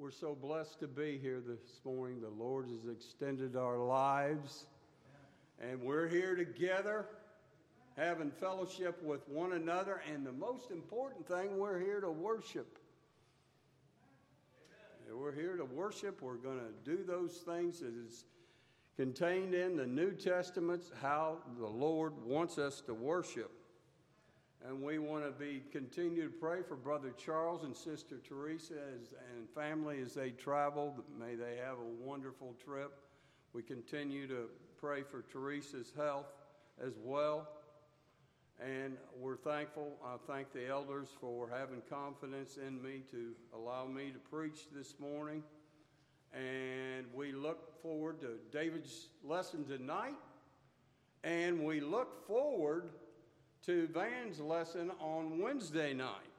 We're so blessed to be here this morning. The Lord has extended our lives, and we're here together having fellowship with one another. And the most important thing, we're here to worship. We're here to worship. We're going to do those things that is contained in the New Testament, how the Lord wants us to worship. And we want to be continue to pray for Brother Charles and Sister Teresa as, and family as they travel. May they have a wonderful trip. We continue to pray for Teresa's health as well. And we're thankful. I thank the elders for having confidence in me to allow me to preach this morning. And we look forward to David's lesson tonight. And we look forward to Van's lesson on Wednesday night.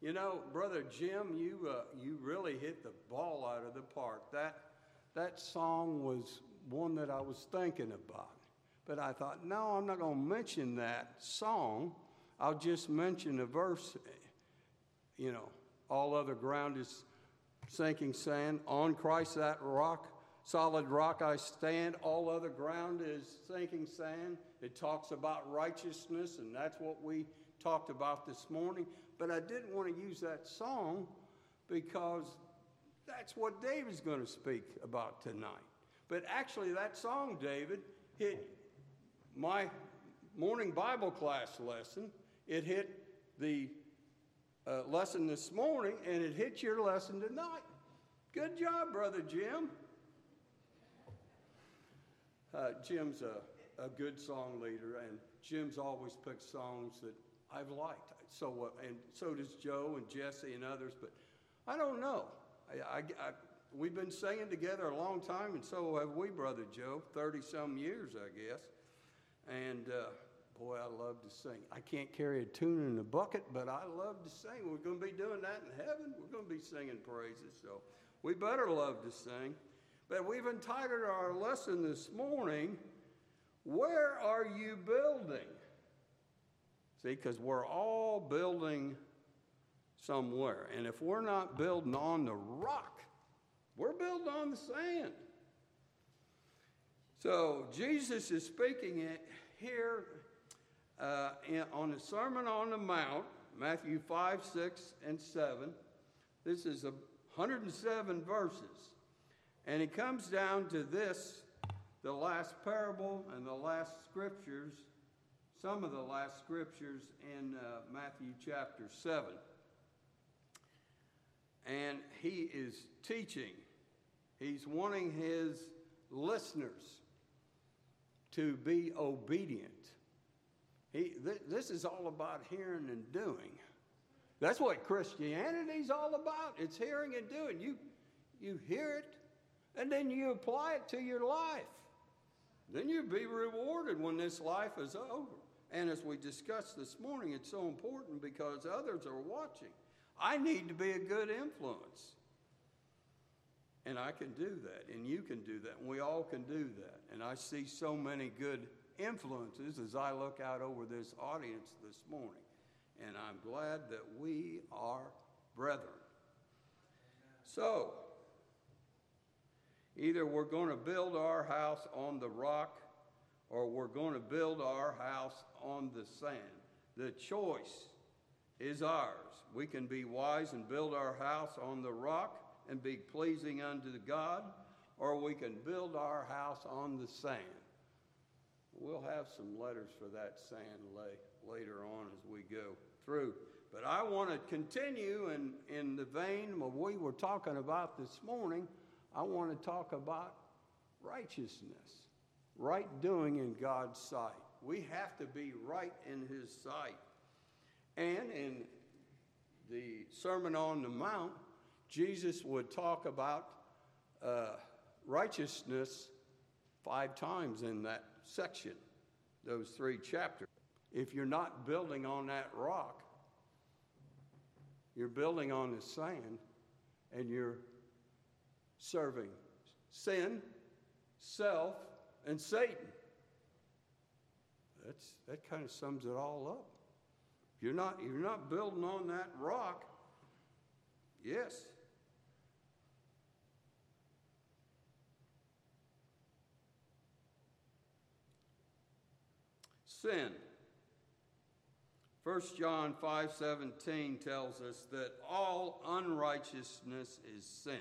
You know, Brother Jim, you, uh, you really hit the ball out of the park. That, that song was one that I was thinking about. But I thought, no, I'm not going to mention that song. I'll just mention a verse. You know, all other ground is sinking sand. On Christ, that rock, solid rock I stand. All other ground is sinking sand. It talks about righteousness, and that's what we talked about this morning. But I didn't want to use that song because that's what David's going to speak about tonight. But actually, that song, David, hit my morning Bible class lesson. It hit the uh, lesson this morning, and it hit your lesson tonight. Good job, Brother Jim. Uh, Jim's a, a good song leader, and Jim's always picked songs that I've liked. So, uh, and so does Joe and Jesse and others. But I don't know. I, I, I, we've been singing together a long time, and so have we, Brother Joe. Thirty some years, I guess. And uh, boy, I love to sing. I can't carry a tune in a bucket, but I love to sing. We're going to be doing that in heaven. We're going to be singing praises. So we better love to sing. But we've entitled our lesson this morning, Where Are You Building? See, because we're all building somewhere. And if we're not building on the rock, we're building on the sand. So Jesus is speaking it here uh, in, on the Sermon on the Mount, Matthew 5, 6, and 7. This is a 107 verses. And it comes down to this the last parable and the last scriptures, some of the last scriptures in uh, Matthew chapter 7. And he is teaching, he's wanting his listeners to be obedient. He, th- this is all about hearing and doing. That's what Christianity's all about. It's hearing and doing. You, you hear it, and then you apply it to your life. Then you'll be rewarded when this life is over. And as we discussed this morning, it's so important because others are watching. I need to be a good influence. And I can do that, and you can do that, and we all can do that. And I see so many good influences as I look out over this audience this morning. And I'm glad that we are brethren. So, either we're going to build our house on the rock or we're going to build our house on the sand. The choice is ours. We can be wise and build our house on the rock and be pleasing unto God, or we can build our house on the sand. We'll have some letters for that sand lay, later on as we go through. But I want to continue in, in the vein what we were talking about this morning. I want to talk about righteousness, right doing in God's sight. We have to be right in His sight. And in the Sermon on the Mount, Jesus would talk about uh, righteousness five times in that section, those three chapters. If you're not building on that rock, you're building on the sand and you're serving sin, self, and Satan. That's, that kind of sums it all up. You're not, you're not building on that rock, yes. Sin. 1 John 5:17 tells us that all unrighteousness is sin.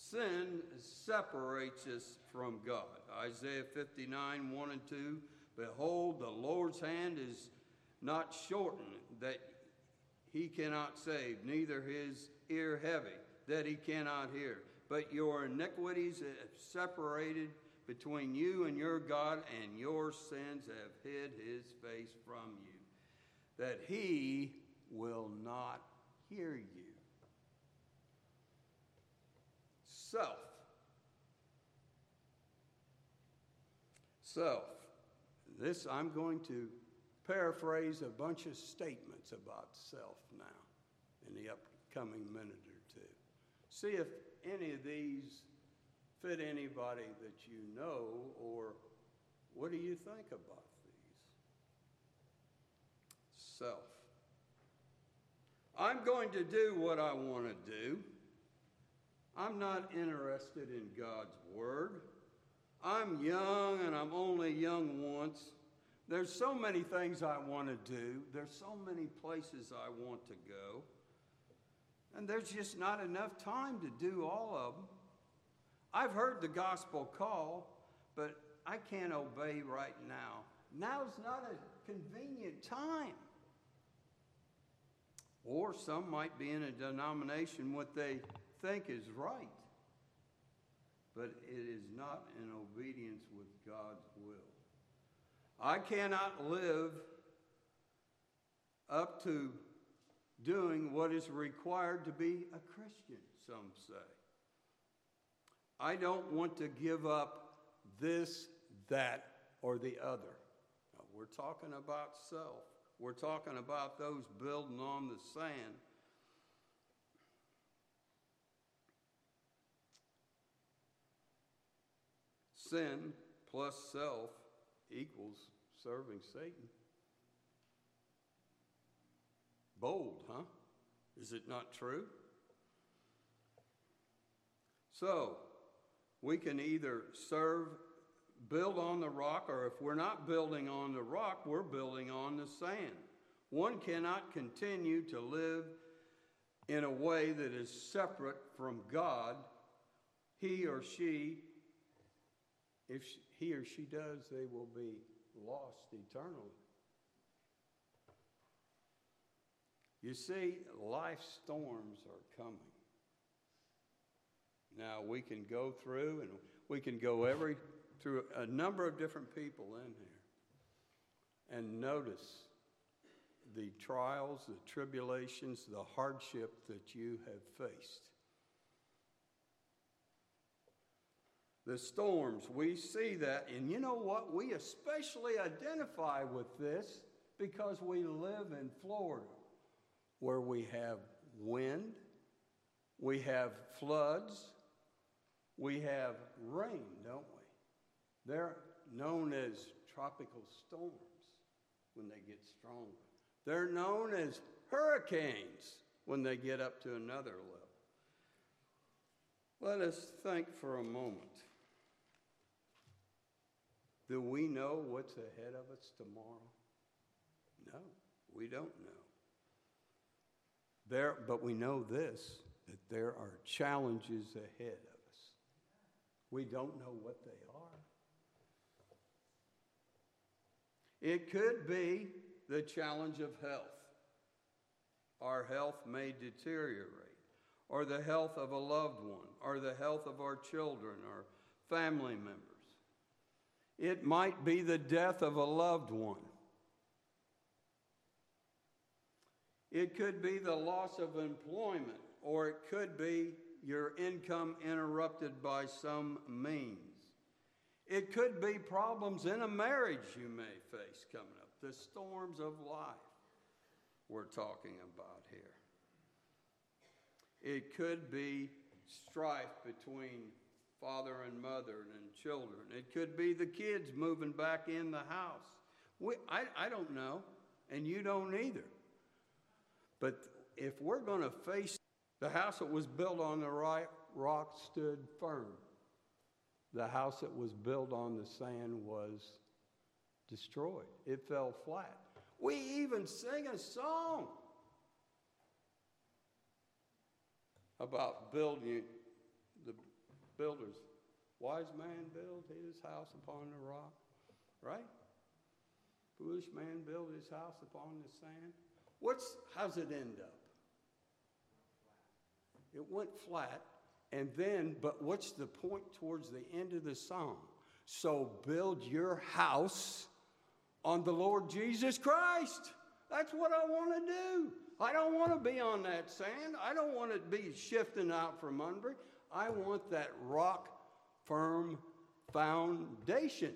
Sin separates us from God. Isaiah 59, 1 and 2 Behold, the Lord's hand is not shortened that he cannot save, neither his ear heavy that he cannot hear. But your iniquities have separated between you and your God, and your sins have hid his face from you, that he will not hear you. Self. Self. This, I'm going to paraphrase a bunch of statements about self now in the upcoming minute or two. See if any of these fit anybody that you know, or what do you think about these? Self. I'm going to do what I want to do. I'm not interested in God's Word. I'm young and I'm only young once. There's so many things I want to do. There's so many places I want to go. And there's just not enough time to do all of them. I've heard the gospel call, but I can't obey right now. Now's not a convenient time. Or some might be in a denomination what they think is right but it is not in obedience with God's will. I cannot live up to doing what is required to be a Christian, some say. I don't want to give up this, that, or the other. We're talking about self. We're talking about those building on the sand Sin plus self equals serving Satan. Bold, huh? Is it not true? So, we can either serve, build on the rock, or if we're not building on the rock, we're building on the sand. One cannot continue to live in a way that is separate from God. He or she if he or she does, they will be lost eternally. You see, life storms are coming. Now we can go through and we can go every through a number of different people in here and notice the trials, the tribulations, the hardship that you have faced. The storms. We see that. And you know what? We especially identify with this because we live in Florida where we have wind, we have floods, we have rain, don't we? They're known as tropical storms when they get stronger. They're known as hurricanes when they get up to another level. Let us think for a moment. Do we know what's ahead of us tomorrow? No, we don't know. There, but we know this that there are challenges ahead of us. We don't know what they are. It could be the challenge of health. Our health may deteriorate, or the health of a loved one, or the health of our children, or family members. It might be the death of a loved one. It could be the loss of employment, or it could be your income interrupted by some means. It could be problems in a marriage you may face coming up, the storms of life we're talking about here. It could be strife between father and mother and children. It could be the kids moving back in the house. We, I, I don't know, and you don't either. But if we're going to face the house that was built on the right rock stood firm. The house that was built on the sand was destroyed. It fell flat. We even sing a song about building builders. Wise man built his house upon the rock, right? Foolish man built his house upon the sand. What's how's it end up? It went flat, and then, but what's the point towards the end of the song? So build your house on the Lord Jesus Christ. That's what I want to do. I don't want to be on that sand. I don't want to be shifting out from under. I want that rock firm foundation.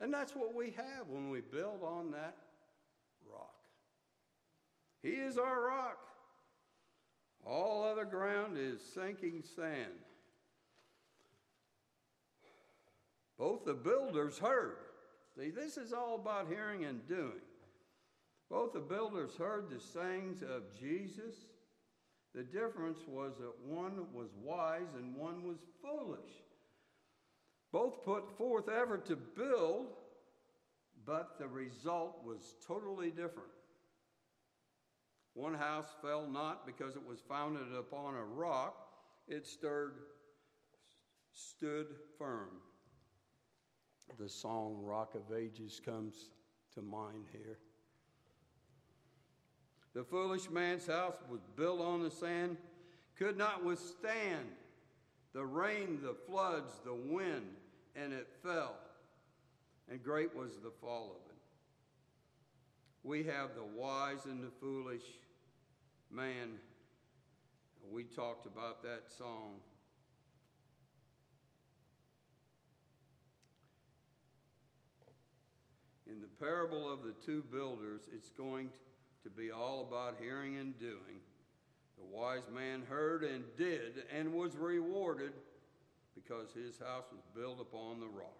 And that's what we have when we build on that rock. He is our rock. All other ground is sinking sand. Both the builders heard. See, this is all about hearing and doing. Both the builders heard the sayings of Jesus. The difference was that one was wise and one was foolish. Both put forth effort to build, but the result was totally different. One house fell not because it was founded upon a rock, it stirred, stood firm. The song Rock of Ages comes to mind here. The foolish man's house was built on the sand, could not withstand the rain, the floods, the wind, and it fell. And great was the fall of it. We have the wise and the foolish man. We talked about that song. In the parable of the two builders, it's going to be all about hearing and doing. The wise man heard and did and was rewarded because his house was built upon the rock.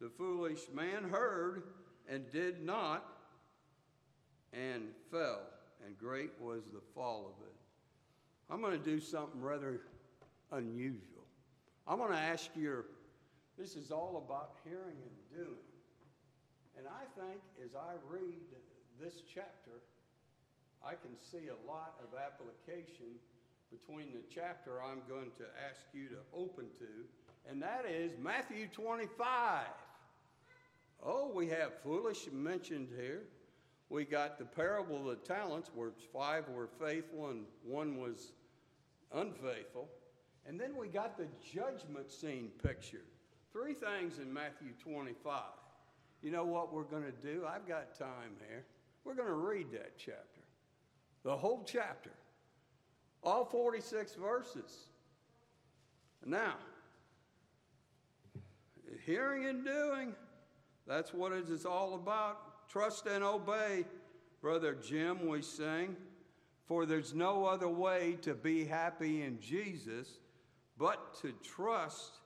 The foolish man heard and did not and fell, and great was the fall of it. I'm going to do something rather unusual. I'm going to ask you this is all about hearing and doing. And I think as I read this chapter, I can see a lot of application between the chapter I'm going to ask you to open to, and that is Matthew 25. Oh, we have foolish mentioned here. We got the parable of the talents, where five were faithful and one was unfaithful. And then we got the judgment scene picture. Three things in Matthew 25. You know what we're going to do? I've got time here. We're going to read that chapter, the whole chapter, all 46 verses. Now, hearing and doing, that's what it is all about. Trust and obey, Brother Jim, we sing. For there's no other way to be happy in Jesus but to trust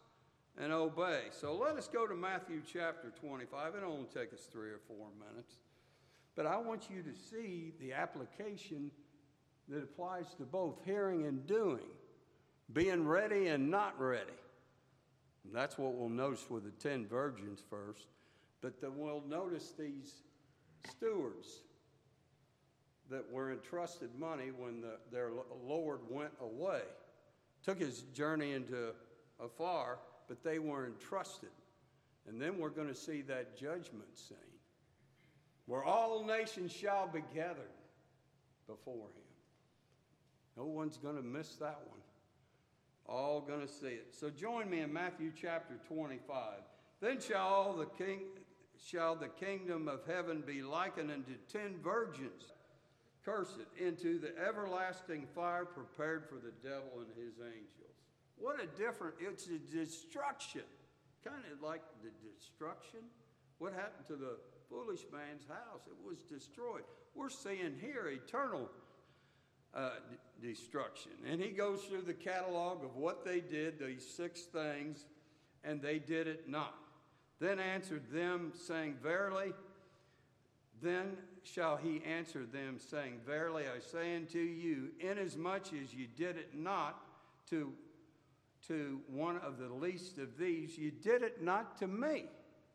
and obey. So let us go to Matthew chapter 25. It'll only take us three or four minutes. But I want you to see the application that applies to both hearing and doing, being ready and not ready. And that's what we'll notice with the ten virgins first. But then we'll notice these stewards that were entrusted money when the, their Lord went away, took his journey into afar but they were entrusted. And then we're going to see that judgment scene where all nations shall be gathered before him. No one's going to miss that one. All going to see it. So join me in Matthew chapter 25. Then shall all the king shall the kingdom of heaven be likened unto ten virgins cursed into the everlasting fire prepared for the devil and his angels. What a different, it's a destruction. Kind of like the destruction. What happened to the foolish man's house? It was destroyed. We're seeing here eternal uh, d- destruction. And he goes through the catalog of what they did, these six things, and they did it not. Then answered them, saying, Verily, then shall he answer them, saying, Verily I say unto you, inasmuch as you did it not to to one of the least of these, you did it not to me.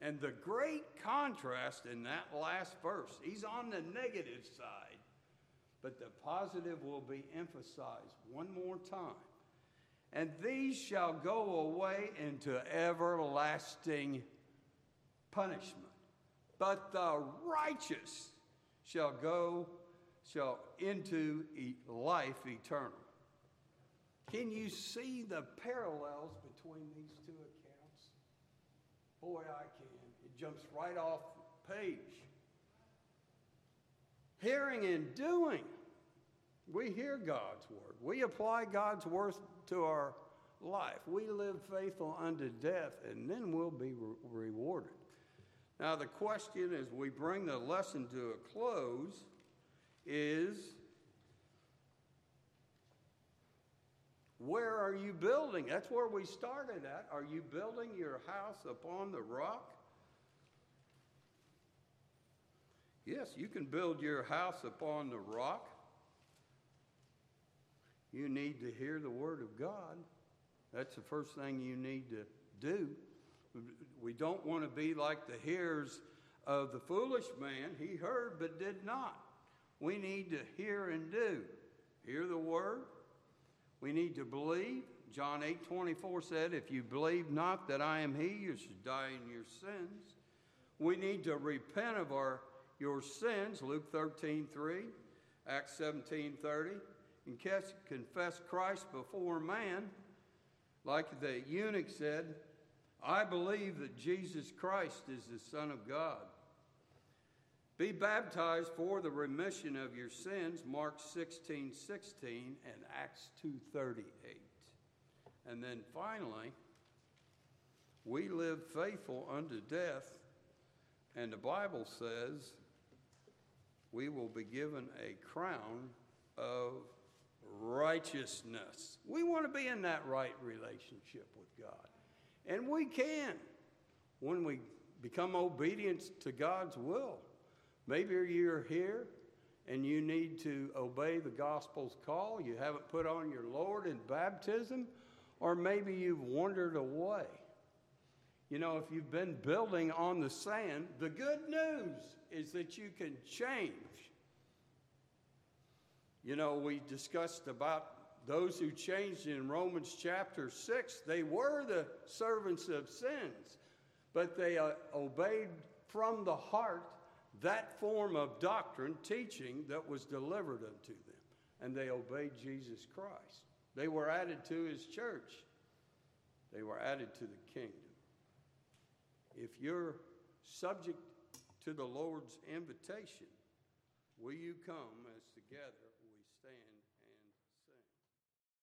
And the great contrast in that last verse, he's on the negative side, but the positive will be emphasized one more time. And these shall go away into everlasting punishment, but the righteous shall go shall into life eternal. Can you see the parallels between these two accounts? Boy, I can. Jumps right off the page. Hearing and doing. We hear God's word. We apply God's word to our life. We live faithful unto death, and then we'll be re- rewarded. Now, the question as we bring the lesson to a close is where are you building? That's where we started at. Are you building your house upon the rock? Yes, you can build your house upon the rock. You need to hear the Word of God. That's the first thing you need to do. We don't want to be like the hearers of the foolish man. He heard but did not. We need to hear and do. Hear the Word. We need to believe. John 8 24 said, If you believe not that I am He, you should die in your sins. We need to repent of our your sins, Luke 13 3, Acts 17 30 and confess Christ before man, like the eunuch said, I believe that Jesus Christ is the Son of God. Be baptized for the remission of your sins, Mark 16, 16, and Acts 2.38. And then finally, we live faithful unto death, and the Bible says we will be given a crown of righteousness. We want to be in that right relationship with God. And we can when we become obedient to God's will. Maybe you're here and you need to obey the gospel's call. You haven't put on your Lord in baptism, or maybe you've wandered away. You know, if you've been building on the sand, the good news is that you can change you know, we discussed about those who changed in Romans chapter 6. They were the servants of sins, but they uh, obeyed from the heart that form of doctrine, teaching that was delivered unto them. And they obeyed Jesus Christ. They were added to his church, they were added to the kingdom. If you're subject to the Lord's invitation, will you come as together?